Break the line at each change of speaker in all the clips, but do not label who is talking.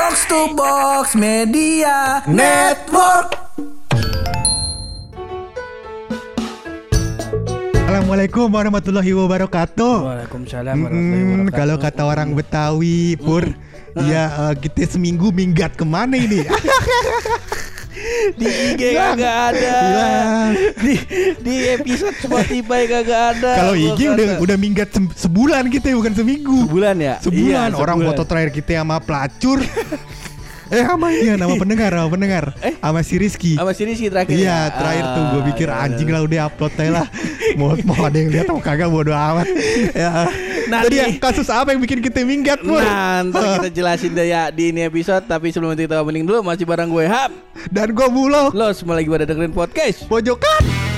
Box to Box Media Network.
Assalamualaikum warahmatullahi wabarakatuh.
Waalaikumsalam
Mm, kalau kata orang Betawi, Pur, ya eh, kita seminggu minggat ke mana ini?
di IG kagak ada. Di di episode Spotify kagak ada.
Kalau IG udah
kata.
udah minggat se- sebulan kita bukan seminggu.
sebulan ya?
Sebulan
Iya,
orang
sebulan.
foto terakhir kita sama pelacur. eh sama iya nama pendengar, nama pendengar.
Eh?
Sama si Rizky.
sama sini sih terakhir.
Iya
ya?
terakhir tuh gue
Ah,
pikir
iya,
anjing
iya.
lah udah upload aja lah mau mau ada yang lihat mau kagak bodo amat ya.
Nah,
Tadi ya
nih.
kasus apa yang bikin kita minggat Pur?
Nah, ntar kita jelasin deh ya di ini episode Tapi sebelum itu kita opening dulu Masih bareng gue Hap
Dan gue bulo
Lo semua lagi pada dengerin podcast
pojokan.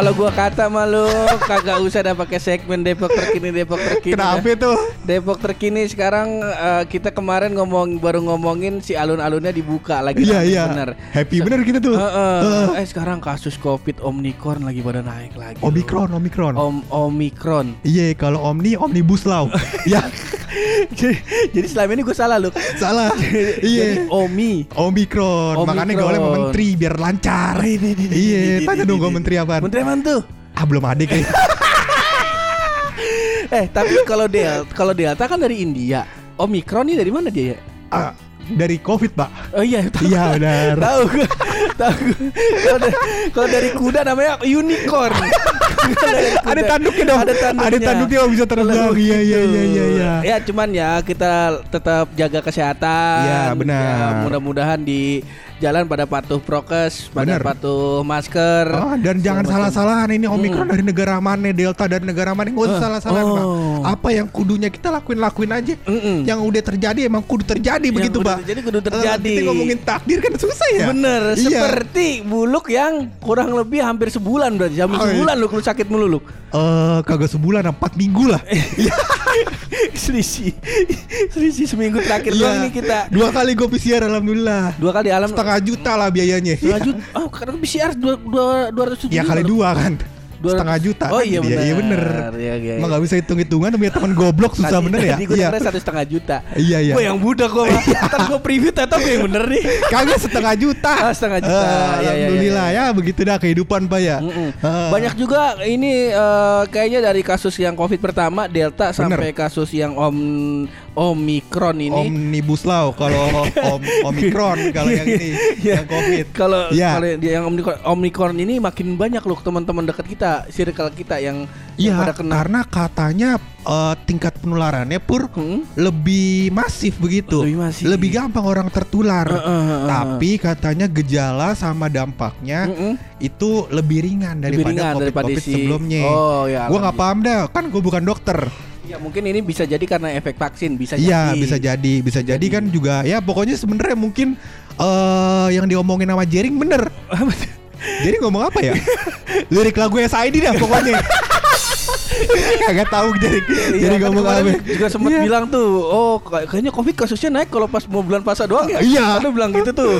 Kalau gua kata malu Kagak usah ada pakai segmen Depok terkini Depok terkini
Kenapa
dah.
itu?
Depok terkini sekarang eh, kita kemarin ngomong baru ngomongin si alun-alunnya dibuka lagi
Iya iya.
bener.
Happy bener kita tuh.
Heeh.
Heeh.
eh sekarang kasus Covid Omicron lagi pada naik lagi. loh.
Omikron, Omikron.
Om Omicron.
Iya, kalau Omni Omnibus Law. ya,
jadi, jadi selama ini gue salah loh.
salah. Iya.
Omi.
Omikron. Makanya gak boleh sama menteri biar lancar. Iya, tanya dong gue menteri apaan?
Menteri mana tuh?
Ah, belum ada kayak.
Eh tapi kalau Delta kalau Delta kan dari India. Omicron ini dari mana dia ya?
Ah, dari Covid, Pak.
Oh iya, tahu.
Iya, benar.
Tahu gue. Tahu gue. Kalau dari, kuda namanya unicorn.
Ada tanduknya dong.
Ada tanduknya.
Ada tanduknya oh, bisa terbang. Iya, iya,
gitu.
iya, iya, iya.
Ya cuman ya kita tetap jaga kesehatan.
Iya, benar.
Ya, mudah-mudahan di jalan pada patuh prokes, pada
Benar.
patuh masker.
Oh, dan jangan salah-salahan ini Omikron dari negara mana, Delta dari negara mana, nggak usah
Eh,
salah-salahan,
oh.
Apa yang kudunya kita lakuin-lakuin aja.
Mm-mm.
Yang udah terjadi emang kudu terjadi
Yang
begitu, Pak.
terjadi kudu
Eh,
terjadi.
kita ngomongin takdir kan susah ya.
Bener,
Iya.
seperti buluk yang kurang lebih hampir sebulan berarti. Hampir sebulan lu lu sakit mulu lu.
Eh, kagak sebulan, empat minggu lah.
selisih selisih seminggu terakhir doang ini kita
Iya. Dua kali gue PCR alhamdulillah.
dua kali alam
Setengah juta lah biayanya.
setengah juta oh karena PCR dua dua dua ratus
Ya kali dua kan.
Dua-
Setengah juta.
oh
kan?
iya benar
Iya bener.
iya, iya,
Emang gak bisa hitung-hitungan punya teman goblok susah
Tadi-
bener ya.
tadi gue
Iya.
satu setengah juta
Iya iya.
gue yang budak gue mah ntar gue preview tetap gue yang bener nih
Kagak setengah juta.
Ah, setengah juta.
Eh,
Iya, iya,
Alhamdulillah ya begitu dah kehidupan Pak ya.
Mm-mm.
Heeh.
Banyak juga ini eh, kayaknya dari kasus yang COVID pertama Delta sampai kasus yang Om Omikron ini.
Omnibus Law kalau om, Omikron kalau yang ini
Iya.
yang Covid.
Kalau
Iya.
kalau yang Omikron, Omikron ini makin banyak loh teman-teman dekat kita, circle kita yang,
Iya, karena katanya eh, tingkat penularannya pur
Hmm?
lebih masif begitu.
Lebih masif.
Lebih gampang orang tertular.
Heeh, heeh, heeh.
Tapi katanya gejala sama dampaknya
Mm-mm.
itu lebih ringan
Lebih
daripada
ringan
COVID,
daripada
COVID
si-
sebelumnya.
Oh, ya,
Gua nggak paham dah, kan gue bukan dokter.
Ya mungkin ini bisa jadi karena efek vaksin, bisa
Iya,
jadi.
bisa jadi, bisa jadi kan juga ya pokoknya sebenarnya mungkin eh yang diomongin sama Jering bener. Jadi ngomong apa ya? Lirik lagu SID dah pokoknya. Kagak tahu Jering.
Iya,
Jadi
kan
ngomong apa?
juga sempat
Iya.
bilang tuh, oh kay- kayaknya COVID kasusnya naik kalau pas mau bulan puasa doang ya.
Iya.
Ada bilang gitu tuh.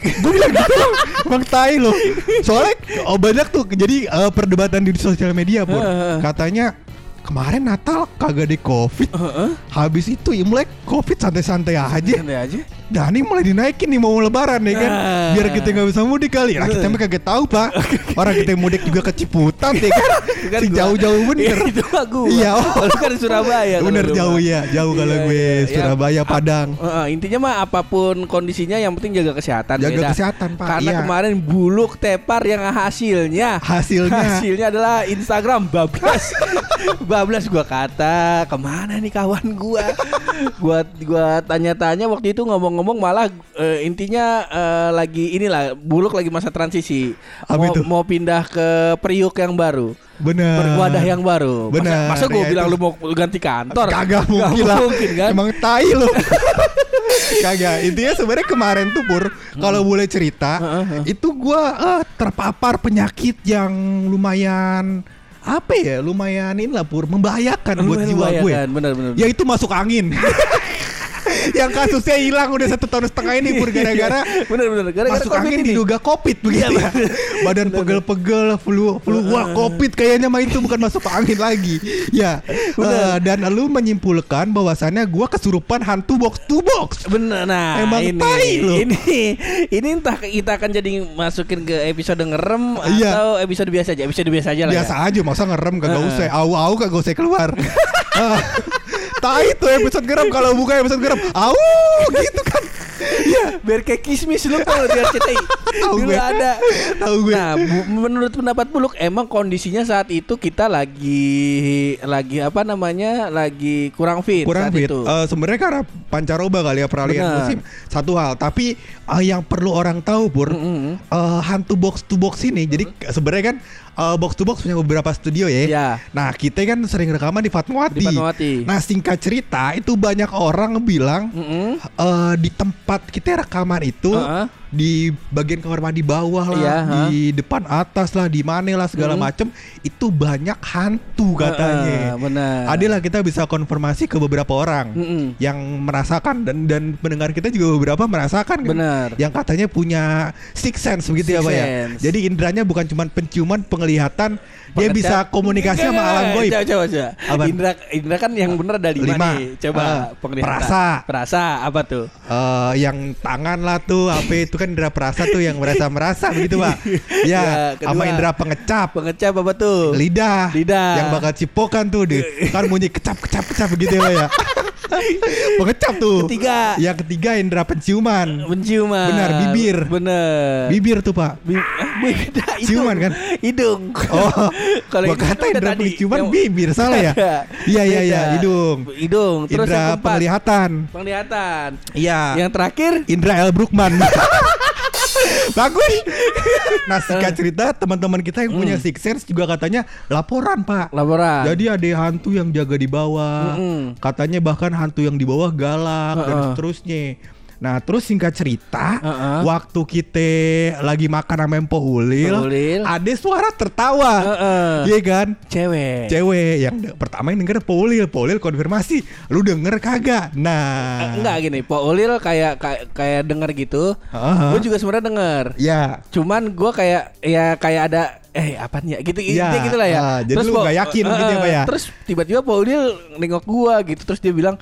Gue bilang gitu Emang tai loh Soalnya oh, banyak tuh Jadi eh, perdebatan di sosial media pun. Katanya Kemarin Natal kagak di covid
Heeh.
Habis itu Imlek covid santai-santai aja
Santai aja.
Nah ini mulai dinaikin nih mau lebaran ya kan
Nah.
Biar kita nggak bisa mudik kali Nah kita mah kagak tahu pak Orang kita mudik juga ke Ciputat ya kan
Kan
Si jauh-jauh bener
Iya, itu mah gua.
Iya, oh.
Kalau kan di Surabaya. kalau
Bener
lu
jauh ya Jauh kalau
Iya,
gue
iya, iya.
Surabaya Padang
intinya mah apa pun kondisinya yang penting jaga kesehatan.
Jaga kesehatan, Pak.
Karena
Iya.
kemarin buluk tepar yang hasilnya
Hasilnya
hasilnya adalah Instagram bablas. bablas gua kata ke mana nih kawan gua gua tanya-tanya waktu itu ngomong-ngomong malah eh, intinya eh, lagi inilah buluk lagi masa transisi.
Apa
mau,
itu?
mau pindah ke Priuk yang baru.
Bener
Wadah yang baru. Masa-
Bener,
Masa, gua
ya
bilang
itu.
lu mau ganti kantor?
Kagak mungkin lah.
mungkin kan?
Emang tai lo. Kagak. Intinya sebenarnya kemarin tuh Pur, kalau boleh cerita, itu gua eh, terpapar penyakit yang lumayan apa ya? Lumayan inilah Pur, membahayakan buat
Lumayan
jiwa gue.
bener, bener,
Ya itu masuk angin. yang kasusnya hilang udah satu tahun setengah ini pur gara-gara
bener bener gara-gara
masuk angin
ini.
diduga covid begitu ya. Badan pegel-pegel, flu flu wah covid kayaknya mah itu bukan masuk angin lagi. Ya. eh, dan lu menyimpulkan bahwasannya gua kesurupan hantu box to box.
Bener nah
Emang
ini
tai lu.
ini ini entah kita akan jadi masukin ke episode ngerem
Iya.
atau episode biasa aja episode biasa aja lah
Biasa
ya.
aja masa ngerem kagak
Heeh.
usah. Au-au kagak usah keluar. Ah, Tai itu episode geram kalau bukan episode geram. Au gitu kan.
Iya, biar kayak kismis lu kalau di RCTI.
Tahu
Dulu ada.
Tahu gue.
Nah, menurut pendapat Buluk emang kondisinya saat itu kita lagi lagi apa namanya? lagi kurang fit
kurang
saat
fit.
itu.
Eh, Sebenarnya karena pancaroba kali ya peralihan
Benar.
musim satu hal. Tapi eh, yang perlu orang tahu pur
Mm-mm.
eh, hantu box to box ini. Jadi sebenarnya kan eh, box to box punya beberapa studio ya.
Iya.
Nah kita kan sering rekaman di Fatmawati.
Di Fatmawati.
Nah singkat cerita itu banyak orang bilang
Mm-mm.
eh, di tempat kita rekaman itu
Heeh.
Di bagian kamar mandi bawah lah,
Iya,
di depan atas lah, di mana lah segala
Mm.
macem itu banyak hantu katanya.
Heeh, benar.
Adalah kita bisa konfirmasi ke beberapa orang
Mm-mm.
yang merasakan dan dan pendengar kita juga beberapa merasakan kan.
Benar.
Yang katanya punya six sense begitu ya, Pak ya. Jadi inderanya bukan cuma penciuman, penglihatan, dia bisa komunikasi sama alam
enggak,
goib.
Coba coba coba. Indra Indra kan yang bener ada lima,
Lima.
nih. Coba
Ah,
penglihatan.
perasa.
Perasa apa tuh?
Eh, yang tangan lah tuh, apa itu kan indera perasa tuh yang merasa merasa begitu pak.
Ya,
Ya, sama indera pengecap,
Pengecap apa tuh?
lidah,
Lidah.
yang bakal cipokan tuh, di, kan bunyi kecap kecap kecap begitu ya pak ya. pengecap tuh.
Ketiga.
Yang ketiga indera penciuman,
Penciuman.
Benar, bibir.
Bener.
bibir tuh pak.
Bi- beda, hidung.
Ciuman kan?
Hidung.
Oh,
Kalau
gua kata
udah
indera
tadi.
penciuman
Yang-
bibir salah ya? Iya iya iya,
Beda.
hidung.
Hidung. Terus
Indera
yang keempat.
penglihatan.
Penglihatan.
Iya.
Yang terakhir
Indra L. Brookman. Bagus. Nah, singkat cerita teman-teman kita yang punya six sense juga katanya laporan, Pak.
laporan.
Jadi ada hantu yang jaga di bawah.
Mm-mm.
Katanya bahkan hantu yang di bawah galak dan seterusnya. Nah, terus singkat cerita,
Heeh.
waktu kita lagi makan sama Empo Ulil,
Ulil.
ada suara tertawa.
Heeh.
Iya kan?
cewek.
Cewek yang pertama yang denger Paulil, Paulil konfirmasi, lu denger kagak? Nah,
Eh, Enggak gini, Pak Ulil kayak kayak, kayak denger gitu.
Heeh.
Gue juga sebenarnya denger.
Ya,
Cuman gue kayak ya kayak ada eh apa ya gitu
Ya,
gitu lah ya.
ah, jadi lu
Pak-
nggak yakin
eh,
gitu ya, Pak ya?
Terus tiba-tiba Pak Ulil nengok gua gitu terus dia bilang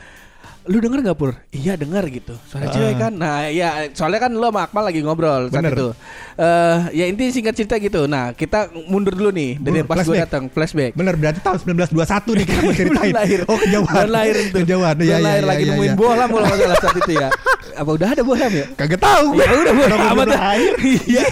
lu denger gak pur? Iya denger gitu Suara
Ah.
cewek kan Nah ya soalnya kan lu sama Akmal lagi ngobrol saat
Bener.
itu Eh Ya intinya singkat cerita gitu Nah kita mundur dulu nih Dari
Mundur,
pas gue
flashback.
datang Flashback
bener berarti tahun 1921 nih kita mau ceritain.
Belum lahir
Oh kejauhan.
Belum lahir itu
Kejauhan.
Belum
Iya, iya,
lahir
iya,
lagi nemuin bola mulu masalah saat itu ya Apa udah ada bola ya?
Kagak tahu.
Ya udah
Kenapa
amat? Iya.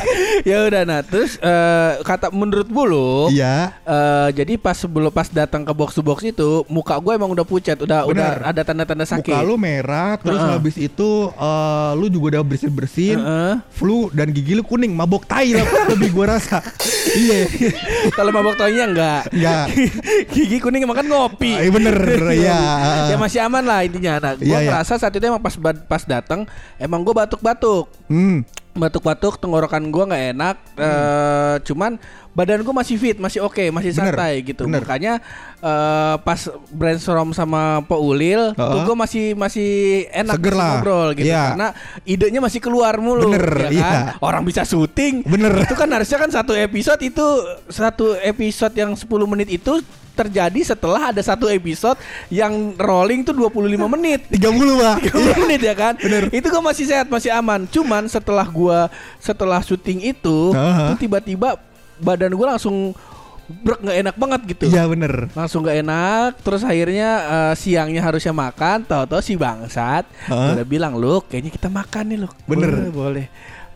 Ya udah nah terus eh, kata menurut Bulu
Iya.
Eh, jadi pas sebelum pas datang ke box to box itu muka gue emang udah pucat, udah
Bener.
udah ada tanda-tanda sakit.
Muka lu merah, terus
Heeh.
habis itu eh, lu juga udah bersin bersin,
Heeh.
flu dan gigi lu kuning, mabok tai lah lebih gua rasa. Iya,
Kalau mabok toinya enggak.
Enggak.
Gigi kuning makan ngopi.
Ah, iya bener, iya.
ya masih aman lah intinya. Nah, gue
Iya, iya.
merasa saat itu emang pas pas datang emang gue batuk-batuk.
Hmm.
Batuk-batuk, tenggorokan gue nggak enak. eh, cuman badan gue masih fit, masih oke, masih
Bener,
santai gitu.
bener.
Makanya eh, pas brainstorm sama Pak Ulil, tuh
Heeh.
gue masih masih enak
Seger lah.
ngobrol gitu.
Iya.
Karena idenya masih keluar mulu.
Bener,
ya kan?
iya.
Orang bisa syuting.
Bener.
Itu kan harusnya kan satu episode itu satu episode yang 10 menit itu terjadi setelah ada satu episode yang rolling tuh 25 menit.
30 Pak.
30 menit ya kan?
Bener.
Itu gue masih sehat, masih aman. Cuman setelah gua setelah syuting itu,
Aha.
tuh tiba-tiba badan gua langsung brek nggak enak banget gitu.
Iya bener.
Langsung nggak enak, terus akhirnya eh, siangnya harusnya makan, tahu-tahu si bangsat udah bilang, "Lu, kayaknya kita makan nih, lu."
Bener.
Boleh, boleh.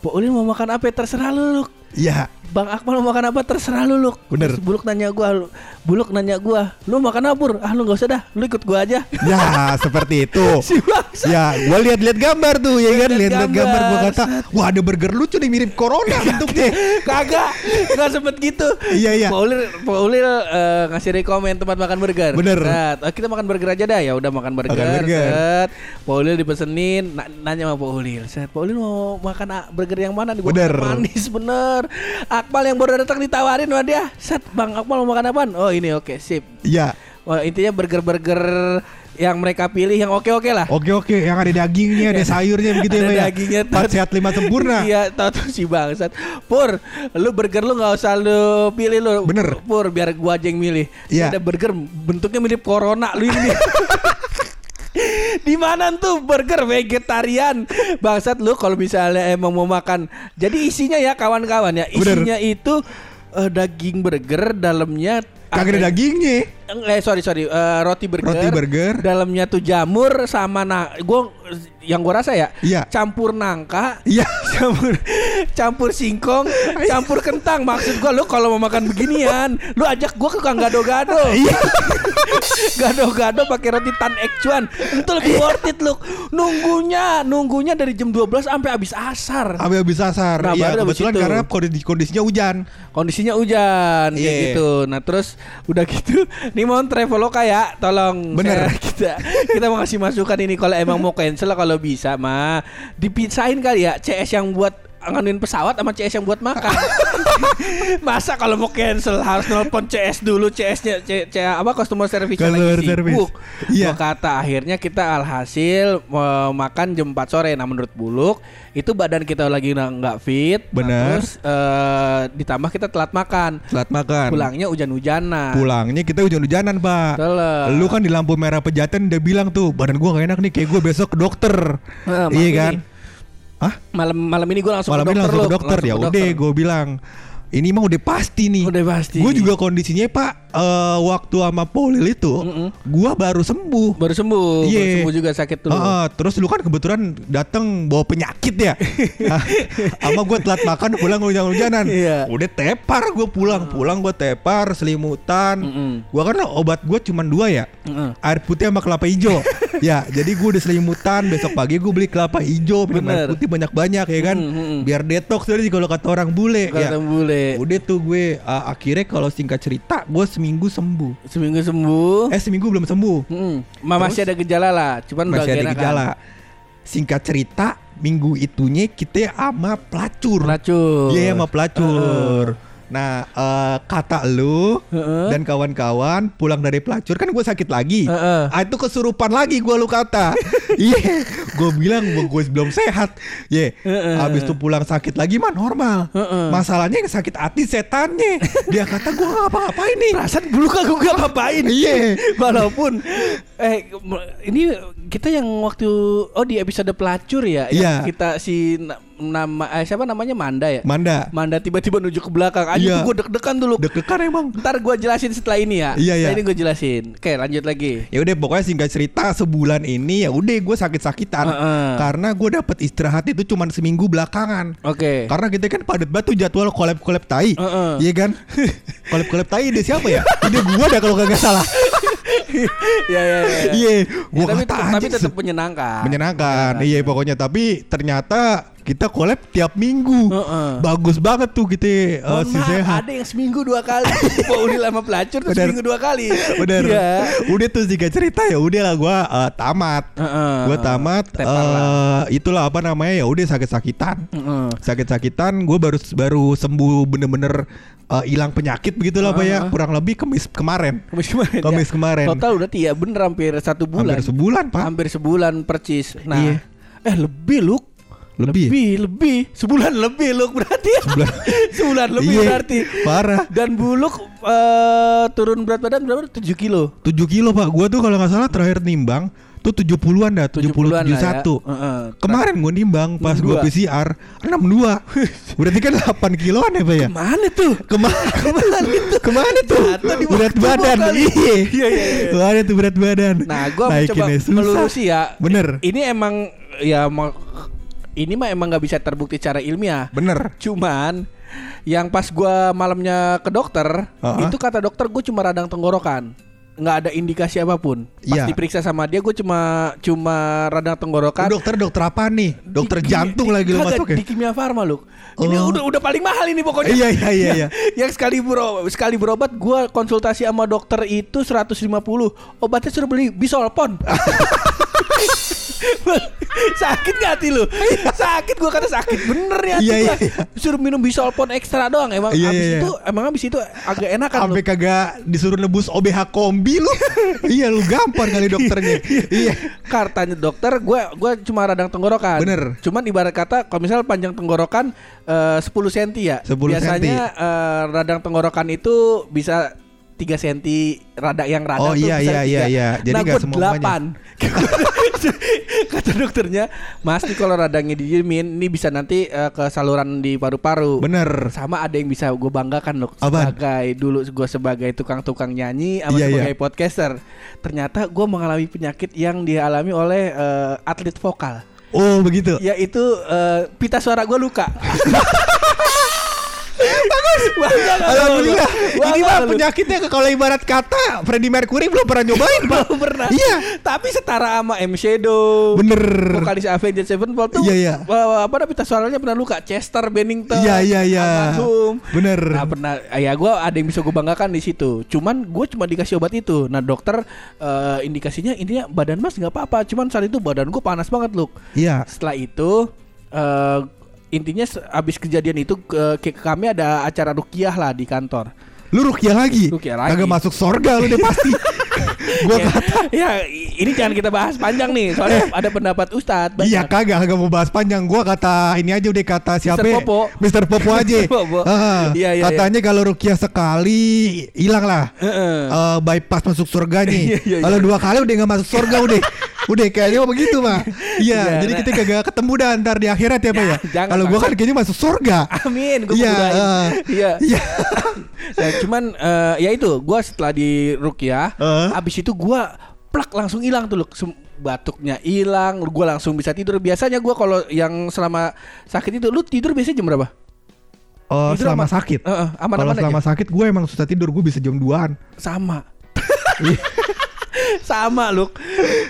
Ulin mau makan apa? ya? Terserah lu, lu.
Iya.
Bang Akmal mau makan apa terserah lu lu.
Bener.
Terus Buluk nanya gua, lu- Buluk nanya gua, lu makan apa? Ah lu nggak usah dah, lu ikut gua aja.
Ya seperti itu.
si bangsa.
Ya, gua lihat-lihat gambar tuh, ya kan,
Lihat-lihat
gambar, gua kata, wah ada burger lucu nih mirip corona bentuknya.
Kagak, nggak sempet gitu.
Iya, iya.
Pak Ulil, Pak Ulil eh, ngasih rekomen tempat makan burger.
Bener.
Set, "Oh, kita makan burger aja dah. Ya udah makan burger.
Makan burger.
Set. Pak Ulil dipesenin, na- nanya sama Pak Ulil. Set, Pak Ulil mau makan burger yang mana nih? Gua
Bener.
Manis bener. Akmal yang baru datang ditawarin sama dia. Set, Bang Akmal mau makan apaan? Oh ini oke, sip.
Iya.
Wah, intinya burger-burger yang mereka pilih yang oke-oke lah.
Oke oke, yang ada dagingnya, ada sayurnya begitu ya,
Ada
ya.
dagingnya,
Empat sehat lima sempurna.
Iya, tahu si bangsat. Pur, lu burger lu nggak usah lu pilih lu.
Bener.
Pur, biar gua aja yang milih.
Iya.
Ada burger bentuknya mirip corona lu ini. Di mana tuh burger vegetarian? Bangsat lu kalau misalnya emang mau makan. Jadi isinya ya kawan-kawan ya,
Bener.
isinya itu eh, daging burger, dalamnya
Kagak ada dagingnya.
Eh sorry sorry Eh, roti burger.
Roti burger.
Dalamnya tuh jamur sama na gua yang gua rasa ya.
Iya.
Campur nangka.
Iya.
Campur campur singkong, campur kentang. Maksud gua lu kalau mau makan beginian, lu ajak gua ke Kang Gado-gado.
Iya.
Gado-gado pakai roti tan ekcuan. Itu lebih worth it lu. Nunggunya, nunggunya dari jam 12 sampai habis asar.
Sampai habis asar.
Nah,
Iya,
habis
kebetulan
itu.
karena kondisi kondisinya hujan.
Kondisinya hujan kayak
Iya.
gitu. Nah, terus udah gitu nih mau Traveloka ya, tolong
Bener.
saya- kita kita mau kasih masukan ini kalau emang mau cancel kalau bisa mah dipisahin kali ya CS yang buat nganuin pesawat sama CS yang buat makan. Masa kalau mau cancel harus nelpon CS dulu CS-nya C, C- apa customer service
Customer
lagi
service.
sibuk.
Iya.
Gua kata akhirnya kita alhasil makan jam 4 sore. Nah menurut Buluk itu badan kita lagi nggak fit. Nah,
Benar.
terus eh, ditambah kita telat makan.
Telat makan.
Pulangnya hujan-hujanan.
Pulangnya kita hujan-hujanan, Pak.
Telat.
Lu kan di lampu merah pejaten udah bilang tuh, badan gua gak enak nih, kayak gua besok ke dokter.
Nah, malam
iya kan?
Ini.
Hah?
Malam malam ini gue langsung
Malam
ke
ini
dokter
langsung ke dokter. Ya udah, gue bilang ini mah udah pasti nih.
Udah pasti.
Gue juga kondisinya Pak, eh, waktu sama Polil itu,
Mm-mm.
gua baru sembuh.
baru sembuh. Baru
Iya.
sembuh juga sakit dulu.
Heeh, terus lu kan kebetulan datang bawa penyakit ya. Hah, Sama gue telat makan pulang hujan-hujanan.
Iya.
Udah tepar gue pulang, pulang gue tepar selimutan.
Mm-mm.
Gua kan obat gue cuma dua ya.
Heeh.
Air putih sama kelapa hijau. ya, jadi gue udah selimutan. Besok pagi gue beli kelapa hijau, minum air putih banyak-banyak ya kan.
Mm, mm, mm.
Biar detox tadi kalau kata orang bule ya.
Kata bule.
Udah tuh gue uh, akhirnya kalau singkat cerita gue seminggu sembuh.
Seminggu sembuh.
Eh seminggu belum sembuh.
Mm-mm. Ma- masih ada gejala lah, cuman
Masih ada
enakan.
gejala. Singkat cerita minggu itunya kita ama pelacur.
Pelacur.
Iya sama pelacur. Nah eh, kata lu
Heeh.
dan kawan-kawan pulang dari pelacur kan gue sakit lagi.
Heeh.
Ah itu kesurupan lagi gue lu kata. Iya, gue bilang gue belum sehat. Iya,
Heeh.
habis itu pulang sakit lagi mah normal.
Heeh.
Masalahnya yang sakit hati setannya. Dia kata gue ngapa-ngapain nih.
Perasaan dulu kagak gue ngapain
Iya.
Walaupun eh ini kita yang waktu oh di episode pelacur ya yang
Iya.
kita si nama eh, siapa namanya Manda ya
Manda,
Manda tiba-tiba nuju ke belakang aja
Iya.
gue deg-degan dulu
deg-degan emang.
Ntar gue jelasin setelah ini ya
Iya,
Setelah
iya.
ini gue jelasin Oke lanjut lagi
Ya udah pokoknya singkat cerita sebulan ini ya udah gue sakit-sakitan
Heeh.
karena gue dapet istirahat itu cuma seminggu belakangan.
Oke
Karena kita kan padat batu jadwal kolab-kolab tai.
Heeh.
Iya kan? kolab-kolab tai ide siapa ya? ide gua dah kalau kagak salah.
ya, ya, ya.
Iya,
Ya,
gua
tapi,
kata
tapi tetap menyenangkan
menyenangkan. Iya pokoknya tapi ternyata kita collab tiap minggu.
Heeh.
Bagus banget tuh kita uh, si sehat.
ada yang seminggu dua kali Pak Udil sama pelacur tuh
Bener.
seminggu dua kali
Bener.
Iya
Udah tuh singkat cerita ya udah lah gua uh, tamat.
Heeh.
Gua tamat
lah.
eh itulah apa namanya ya udah sakit-sakitan.
Heeh.
sakit-sakitan gue baru baru sembuh bener-bener eh, hilang penyakit begitulah pak ya kurang lebih kemis kemarin
Kamis kemarin
Kamis
ya.
kemarin.
Total udah ya bener hampir satu bulan
hampir sebulan pak
Hampir sebulan percis Nah
Iya.
Eh lebih Luk
Lebih?
Lebih Lebih Sebulan lebih Luk berarti
Sebulan.
Sebulan lebih
Iya,
berarti
parah
Dan Buluk eh, Turun berat badan berapa? 7 kilo
7 kilo pak gue tuh kalau nggak salah terakhir nimbang tuh 70-an dah 70
70-an lah ya.
71
Heeh.
Kemarin gue nimbang pas gue
62.
PCR 62 Berarti kan 8 kiloan ya pak ya
Mana tuh?
Ke
mana Ke
mana itu?
Ke mana
tuh
Berat
badan. Iya
Iya, iya, iya.
Ke mana tuh berat badan
Nah, gua mau coba melurusi ya.
Bener
Ini emang ya mau ini mah emang nggak bisa terbukti secara ilmiah.
Bener
Cuman yang pas gua malamnya ke dokter,
Uh-uh.
itu kata dokter gue cuma radang tenggorokan. nggak ada indikasi apa pun. Pas
Iya.
diperiksa sama dia gue cuma cuma radang tenggorokan.
Dokter dokter apa nih? Dokter
Di-
jantung
di-
lagi lo
kagak,
masuk ya?
Di kimia farma lu. Ini
Oh.
udah udah paling mahal ini pokoknya.
Iya, iya, iya, iya.
Yang sekali bro, sekali berobat gua konsultasi sama dokter itu 150. Obatnya suruh beli bisolpon. sakit gak hati lu? sakit gua kata sakit bener ya
Iya, iya, iya.
Suruh minum bisolpon ekstra doang emang
Iya,
abis
iya, iya.
itu emang abis itu agak enakan lu.
Sampai kagak disuruh nebus OBH kombi lu. iya lu gampang kali dokternya. iya.
Kartanya dokter gua gua cuma radang tenggorokan.
Bener.
Cuman ibarat kata kalau misal panjang tenggorokan eh, 10 cm ya.
10
Biasanya eh, radang tenggorokan itu bisa 3 cm rada yang radang
Oh,
tuh
iya, iya, iya,
tiga.
iya. Jadi
nah,
nggak
gua
semuanya.
delapan. Kata dokternya, Mas nih kalau radangnya didiemin, ini bisa nanti eh, ke saluran di paru-paru.
Bener.
Sama ada yang bisa gue banggakan loh
Apaan?
sebagai dulu gue sebagai tukang-tukang nyanyi sama
Iya,
sebagai podcaster. Ternyata gue mengalami penyakit yang dialami oleh eh, atlet vokal,
Oh begitu.
yaitu eh, pita suara gue luka. Bangga?
Alhamdulillah.
Bangga
Ini mah penyakitnya kalau ibarat kata Freddie Mercury belum pernah nyobain, Pak.
Belum pernah.
Iya.
Tapi setara sama M Shadow.
Bener.
Vokalis Avenged Sevenfold tuh
Iya, iya.
apa namanya pita suaranya pernah luka Chester Bennington
Iya, iya, iya.
almarhum.
Bener.
Nah pernah ya gue ada yang bisa gue banggakan di situ cuman gue cuma dikasih obat itu nah dokter eh, indikasinya intinya badan mas nggak apa-apa cuman saat itu badan gue panas banget loh
Iya.
setelah itu eh, intinya abis kejadian itu ke, ke- kami ada acara rukiah lah di kantor
Lu rukiah lagi.
Rukiah lagi.
Kagak masuk sorga lu deh pasti. Gua
ya,
kata
ya ini jangan kita bahas panjang nih soalnya ada pendapat ustadz
Iya kagak kagak mau bahas panjang Gua kata ini aja udah kata siapa ya?
Popo.
Mister Popo aja.
Popo.
Ah,
Iya, iya,
Katanya kalau Rukiah sekali hilang lah
Heeh.
Eh, bypass masuk surga nih.
iya, iya.
Kalau dua kali udah nggak masuk surga udah. Udah kayaknya begitu mah. Iya,
Iya,
jadi
nah.
kita kagak ketemu dah ntar di akhirat ya Pak
Ya,
ya. Kalau gua kan kayaknya masuk surga.
Amin, gue
Iya, eh.
Iya.
Iya.
Ya, cuman eh, ya itu, gua setelah di rukyah,
Eh.
abis itu gua plak langsung hilang tuh. Sem- batuknya hilang, gua langsung bisa tidur. Biasanya gua kalau yang selama sakit itu, lu tidur biasanya jam berapa?
Oh,
Tidur
selama
aman-
sakit.
Eh, eh,
Kalau
aman-aman aja.
selama sakit gue emang susah tidur, gue bisa jam 2-an.
Sama. Sama Luk.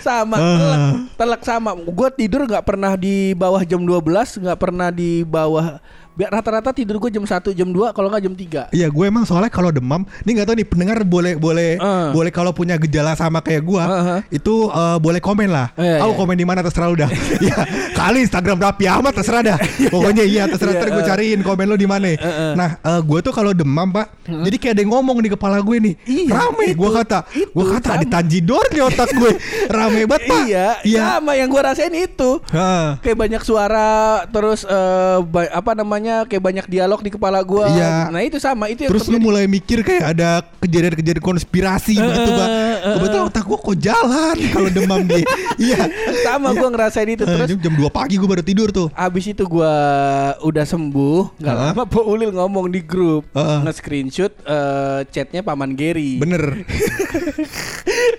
Sama.
Ah.
telak, telak sama. Gue tidur nggak pernah di bawah jam 12 nggak pernah di bawah bi- rata-rata tidur gue jam 1 jam 2 kalau nggak jam 3
Iya, gue emang soalnya kalau demam, ini nggak tahu nih pendengar boleh boleh
Eh.
boleh kalau punya gejala sama kayak gua,
Eh, eh.
itu eh, boleh komen lah.
Iya,
Aku
iya.
komen di mana terserah lu dah. Iya, kali Instagram Rapi Ahmad terserah dah. Pokoknya iya terserah
Iya,
ntar gue
eh.
cariin komen lu di mana.
eh.
Nah, eh, gue tuh kalau demam pak, jadi kayak ada yang ngomong di kepala gue nih,
Iya,
rame. Gue kata, gue kata ada tanjidor di otak gue, rame banget pak.
iya
iya.
sama yang gue rasain itu
Heeh.
kayak banyak suara terus ba- apa namanya kayak banyak dialog di kepala gue
Iya.
nah itu sama itu yang
Terus lu
terjadi.
mulai mikir kayak ada kejadian-kejadian konspirasi gitu, Pak.
eh, eh.
Kebetulan otak gua kok jalan kalau demam dia. Iya.
sama gue ngerasain itu
Eh,
terus
jam, jam 2 pagi gua baru tidur tuh.
Abis itu gua udah sembuh Gak
Heeh.
lama Po Ulil ngomong di grup
Heeh.
Nge-screenshot eh, chatnya Paman Gary
Bener.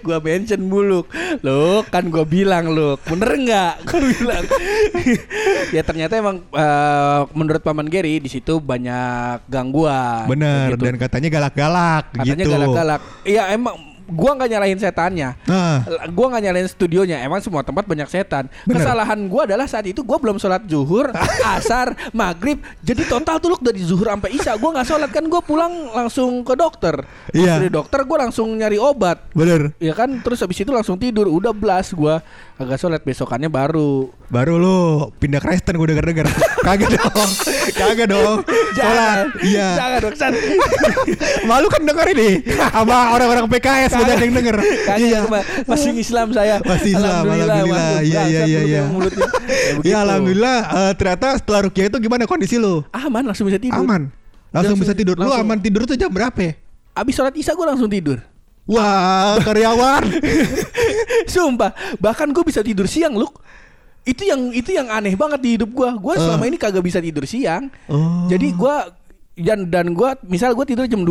Gua mention buluk Loh kan gua bilang loh Bener nggak? Gua bilang Ya ternyata emang eh, Menurut Paman Gary di situ banyak gangguan
Bener.
Gitu.
Dan katanya galak-galak
Katanya
gitu.
galak-galak Iya emang Gua nggak nyalahin setannya
Nah,
gua nggak nyalain studionya emang semua tempat banyak setan
Bener.
kesalahan gua adalah saat itu gua belum sholat zuhur asar maghrib jadi total tuh Luk, dari zuhur sampai isya gua nggak sholat kan gua pulang langsung ke dokter
Iya.
dari dokter gua langsung nyari obat
bener.
ya kan terus habis itu langsung tidur udah belas gua agak sholat besokannya baru
Baru lu pindah Kristen gua denger-denger. Kagak dong. Kagak dong. Sholat. Iya.
jangan dong.
Malu kan denger ini sama orang-orang PKS udah ada yang denger. Iya.
Ma- masih Islam saya
Masih Islam, alhamdulillah. Iya, iya, iya, iya.
Ya,
Ya alhamdulillah eh, ternyata setelah rukiah itu gimana kondisi lu?
aman langsung bisa tidur
Aman. Langsung,
Langsung-
bisa tidur. Lu
langsung.
aman tidur tuh jam berapa? ya?
abis sholat isya gua langsung tidur
Wah, karyawan.
Sumpah, bahkan gue bisa tidur siang, Luk. Itu yang itu yang aneh banget di hidup gua. Gua
Eh.
selama ini kagak bisa tidur siang.
Oh.
Jadi gua dan dan gua misal gua tidur jam 2.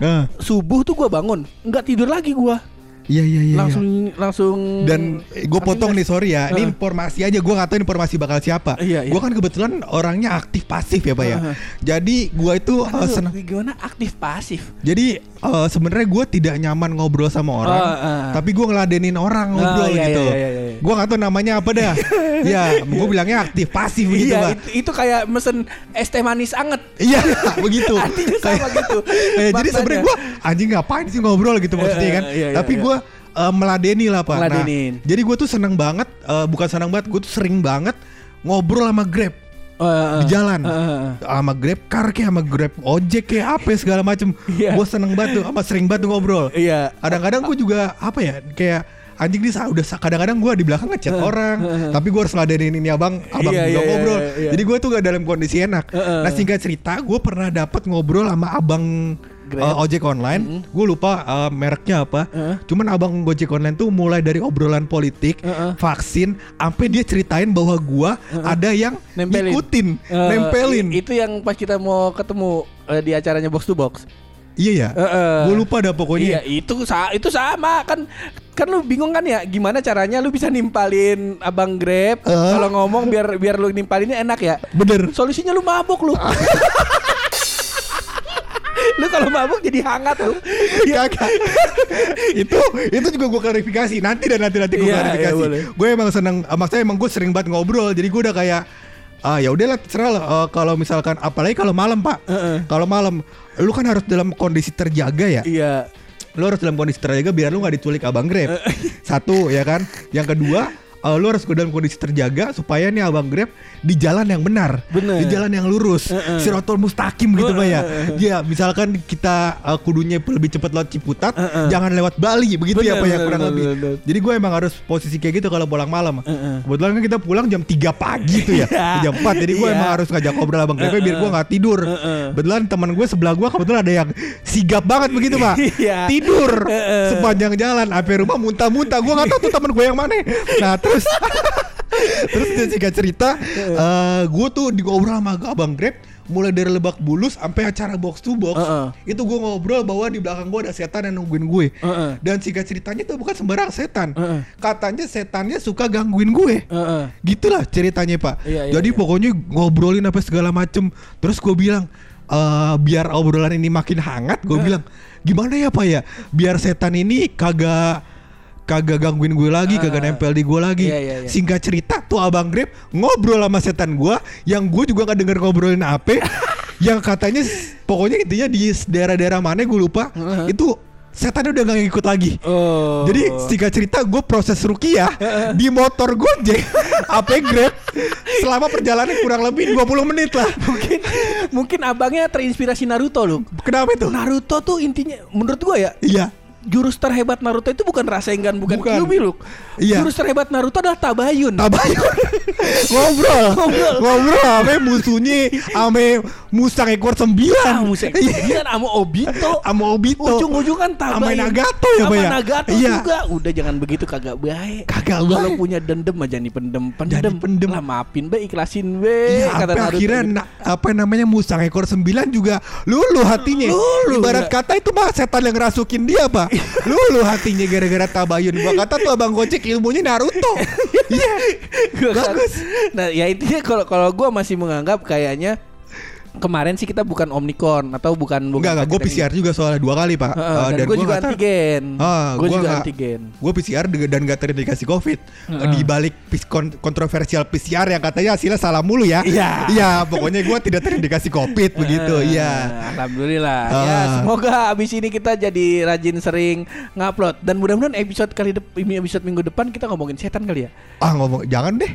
Nah,
Subuh tuh gua bangun, nggak tidur lagi gua.
Iya iya iya.
langsung
iya.
langsung
Dan gue potong nih sorry ya, ini
Eh.
informasi aja gue nggak tahu informasi bakal siapa.
Iya, iya.
Gue kan kebetulan orangnya aktif pasif ya pak ya.
Eh.
Jadi gue itu eh,
Aduh,
senang.
gimana aktif pasif?
Jadi eh, sebenarnya gue tidak nyaman ngobrol sama orang,
Oh, eh.
tapi gue ngeladenin orang ngobrol
Oh, iya,
gitu.
iya, iya, iya.
Gue nggak tahu namanya apa dah. ya, gue bilangnya aktif pasif gitu
iya,
pak.
itu, itu kayak mesen es teh manis anget.
Iya begitu.
Artinya sama gitu.
Eh, jadi sebenarnya gue anjing ngapain sih ngobrol gitu maksudnya
Eh,
kan.
eh, iya, iya,
Tapi
iya.
gue eh, meladeni lah pak.
Meladenin.
Nah, jadi gue tuh seneng banget, eh, bukan seneng banget, gue tuh sering banget ngobrol sama Grab
Oh, eh,
di jalan.
eh, eh.
sama Grab car kayak sama Grab ojek kayak apa ya, segala macem.
Iya.
Gue seneng banget tuh, sama sering banget tuh ngobrol.
Iya.
Kadang-kadang gue juga apa ya kayak anjing nih udah kadang-kadang gue di belakang ngechat orang, tapi gue harus ngeladenin ini abang, abang
Iya,
juga
iya,
ngobrol.
iya, iya.
Jadi gue tuh gak dalam kondisi enak.
Heeh.
Nah singkat cerita, gue pernah dapat ngobrol sama abang
Grab.
uh, ojek online. Gue lupa uh, mereknya apa.
Heeh.
Cuman abang ojek online tuh mulai dari obrolan politik,
Heeh.
vaksin, sampai dia ceritain bahwa gue ada yang
Nempelin.
ngikutin,
Eh,
nempelin.
Itu yang pas kita mau ketemu eh, di acaranya box to box.
Iya ya.
Heeh.
Gue lupa dah pokoknya.
Iya, itu sa itu sama kan. Kan lu bingung kan ya gimana caranya lu bisa nimpalin Abang Grab
Eh.
kalau ngomong biar biar lu nimpalinnya enak ya.
Bener.
Solusinya lu mabuk lu. lu kalau mabuk jadi hangat lu.
Kagak. itu itu juga gue klarifikasi nanti dan nanti nanti gue
Iya,
klarifikasi.
iya, boleh.
gue emang seneng, eh, maksudnya emang gue sering banget ngobrol. Jadi gue udah kayak ah ya udahlah terserah lah eh, kalau misalkan apalagi kalau malam pak.
Heeh.
Kalau malam lu kan harus dalam kondisi terjaga ya.
Iya.
Lu harus dalam kondisi terjaga biar lu nggak diculik abang grab. Satu ya kan. Yang kedua eh, lu harus dalam kondisi terjaga supaya nih abang grab di jalan yang benar,
Bener.
di jalan yang lurus,
Heeh.
sirotol mustaqim gitu pak ya. Ya misalkan kita uh, kudunya lebih cepat lewat Ciputat,
Heeh.
jangan lewat Bali begitu ya
Bener,
pak ya kurang
bener,
lebih.
bener.
Jadi gue emang harus posisi kayak gitu kalau pulang malam.
Heeh.
Kebetulan kan kita pulang jam 3 pagi tuh ya,
Iya.
jam 4 Jadi gue
Iya.
emang harus ngajak ngobrol abang Grab biar gue nggak tidur.
Heeh.
Kebetulan teman gue sebelah gue kebetulan ada yang sigap banget begitu pak,
Iya.
tidur
Heeh.
sepanjang jalan, sampai rumah muntah-muntah. Gue nggak tahu tuh teman gue yang mana. Nah terus Terus dia singkat cerita, eh gue tuh ngobrol sama abang Grab mulai dari Lebak Bulus sampai acara box to box.
Heeh.
Itu gue ngobrol bahwa di belakang gue ada setan yang nungguin gue.
Heeh.
Dan singkat ceritanya itu bukan sembarang setan.
Heeh.
Katanya setannya suka gangguin gue.
Heeh.
Gitulah ceritanya pak.
Iya, iya,
Jadi
iya.
pokoknya ngobrolin apa segala macem. Terus gue bilang eh biar obrolan ini makin hangat, gue bilang gimana ya pak ya, biar setan ini kagak kagak gangguin gue lagi, kagak
Ah.
nempel di gue lagi.
Iya, iya, iya.
Singkat cerita tuh abang Grab ngobrol sama setan gue, yang gue juga gak denger ngobrolin apa, yang katanya pokoknya intinya di daerah-daerah mana gue lupa,
Heeh.
itu setannya udah gak ngikut lagi.
Oh.
Jadi singkat cerita gue proses rukiah di motor Gojek apa Grab selama perjalanan kurang lebih 20 menit lah.
mungkin mungkin abangnya terinspirasi Naruto lu.
Kenapa itu?
Naruto tuh intinya menurut gua ya
Iya.
Jurus terhebat Naruto itu bukan Rasengan, bukan,
Bukan.
Kyuubi lu.
Iya.
Jurus terhebat Naruto adalah Tabayun.
Tabayun ngobrol
Ngobrol.
ngobrol ame musuhnya ame musang ekor sembilan
Ah, musik. Dia sama Obito.
sama Obito
Ujung-ujung kan Tabayun.
Sama Nagato ya,
Sama
ya?
Nagato
Iya.
juga. Udah jangan begitu kagak baik.
Kagak
Kalau
baik.
punya dendam aja nih pendem, pendem.
Jadi pendem.
Lah maafin be, ikhlasin be.
Iya,
kata
apa akhirnya
gitu.
na- apa namanya musang ekor sembilan juga lulu hatinya.
Luluh,
Ibarat
iya.
kata itu mah setan yang rasukin dia pak. lulu hatinya gara-gara tabayun. Gua kata tuh abang gojek ilmunya Naruto. Iya.
Kan-
Bagus.
Nah, ya intinya kalau kalau gua masih menganggap kayaknya kemarin sih kita bukan Omnicon atau bukan bukan
Enggak enggak, gue PCR juga soalnya dua kali pak.
Heeh,
Eh,
dan, gue
gua
juga
nggak tahu-
antigen.
Ah,
gue juga
nggak-
antigen.
Gue PCR dan gak terindikasi COVID.
Heeh.
Di balik kontroversial PCR yang katanya hasilnya salah mulu ya.
Iya.
Iya, pokoknya gue tidak terindikasi COVID begitu. Iya.
Alhamdulillah. Ya,
Ah.
semoga abis ini kita jadi rajin sering ngupload dan mudah-mudahan episode kali ini episode minggu depan kita ngomongin setan kali ya.
Ah ngomong jangan deh.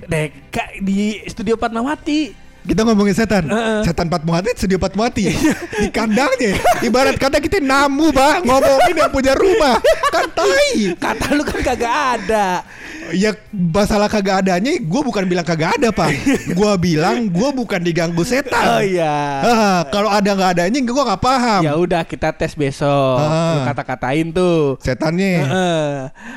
Kak, di studio Fatmawati.
Kita ngomongin setan.
Heeh.
Setan Fatmawati studio Fatmawati. Di kandangnya. Ibarat kata kita namu, Pak, ngomongin yang punya rumah. Kan tai.
Kata lu kan kagak ada.
Ya masalah kagak adanya gue bukan bilang kagak ada, Pak. Gue bilang gue bukan diganggu
Oh
setan.
iya.
Ah, kalau ada nggak adanya gue nggak paham.
Ya udah kita tes besok.
Ah.
Lu kata-katain tuh.
Setannya.
Heeh.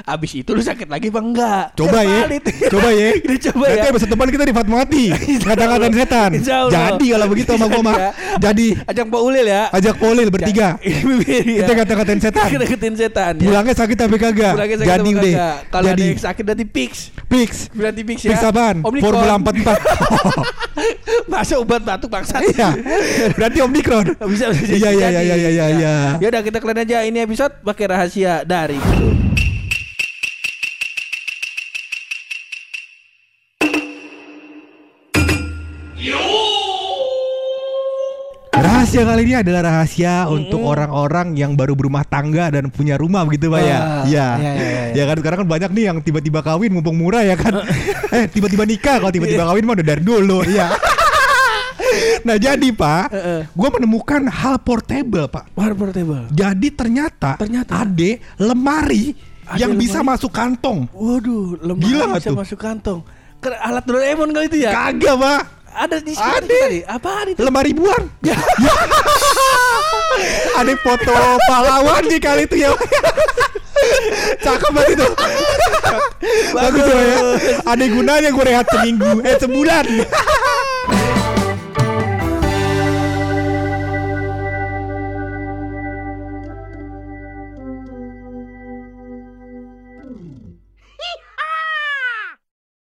Abis itu lu sakit lagi apa enggak?
Coba ya, coba ya.
Kita coba
Nanti
ya.
episode depan kita di Fatmawati. Kata-kataan setan. Jadi kalau begitu sama gue mah.
Jadi ya.
Jadi
Ajak Pak Ulil ya.
ajak Polil bertiga.
Iya.
Kita kata-katain setan.
Kita deketin setan. ya.
Pulangnya sakit tapi kagak. Jadi
kagak? Kalau ada yang sakit berarti fix.
fix.
Berarti fix ya.
Fix apaan?
Omnicron.
Formula 44.
Masa obat batuk bangsat.
Iya. Berarti Omnicron.
bisa bisa
Iya, iya, iya, iya, iya, iya.
Ya udah kita kalian aja ini episode pakai rahasia dari
rahasia kali ini adalah rahasia untuk orang-orang yang baru berumah tangga dan punya rumah begitu Pak ya.
Ah,
Iya.
iya, iya, iya.
Ya kan sekarang kan banyak nih yang tiba-tiba kawin mumpung murah ya kan. eh tiba-tiba nikah kalau tiba-tiba kawin mah udah dari dulu. Iya. nah jadi Pak,
Heeh.
gue menemukan hal portable Pak.
War portable.
Jadi ternyata,
Ternyata.
ada lemari
Ada
yang bisa
lemari?
masuk kantong.
Waduh, lemari
Gila
bisa
tuh?
masuk kantong. Alat Doraemon kali itu ya?
Kagak Pak.
Ada di sini
Ada.
tadi. Apaan itu?
lemari buang. Ya. Ada foto pahlawan nih kali itu ya. Cakep banget itu. Bagus ya. Ada gunanya gue rehat seminggu, eh sebulan.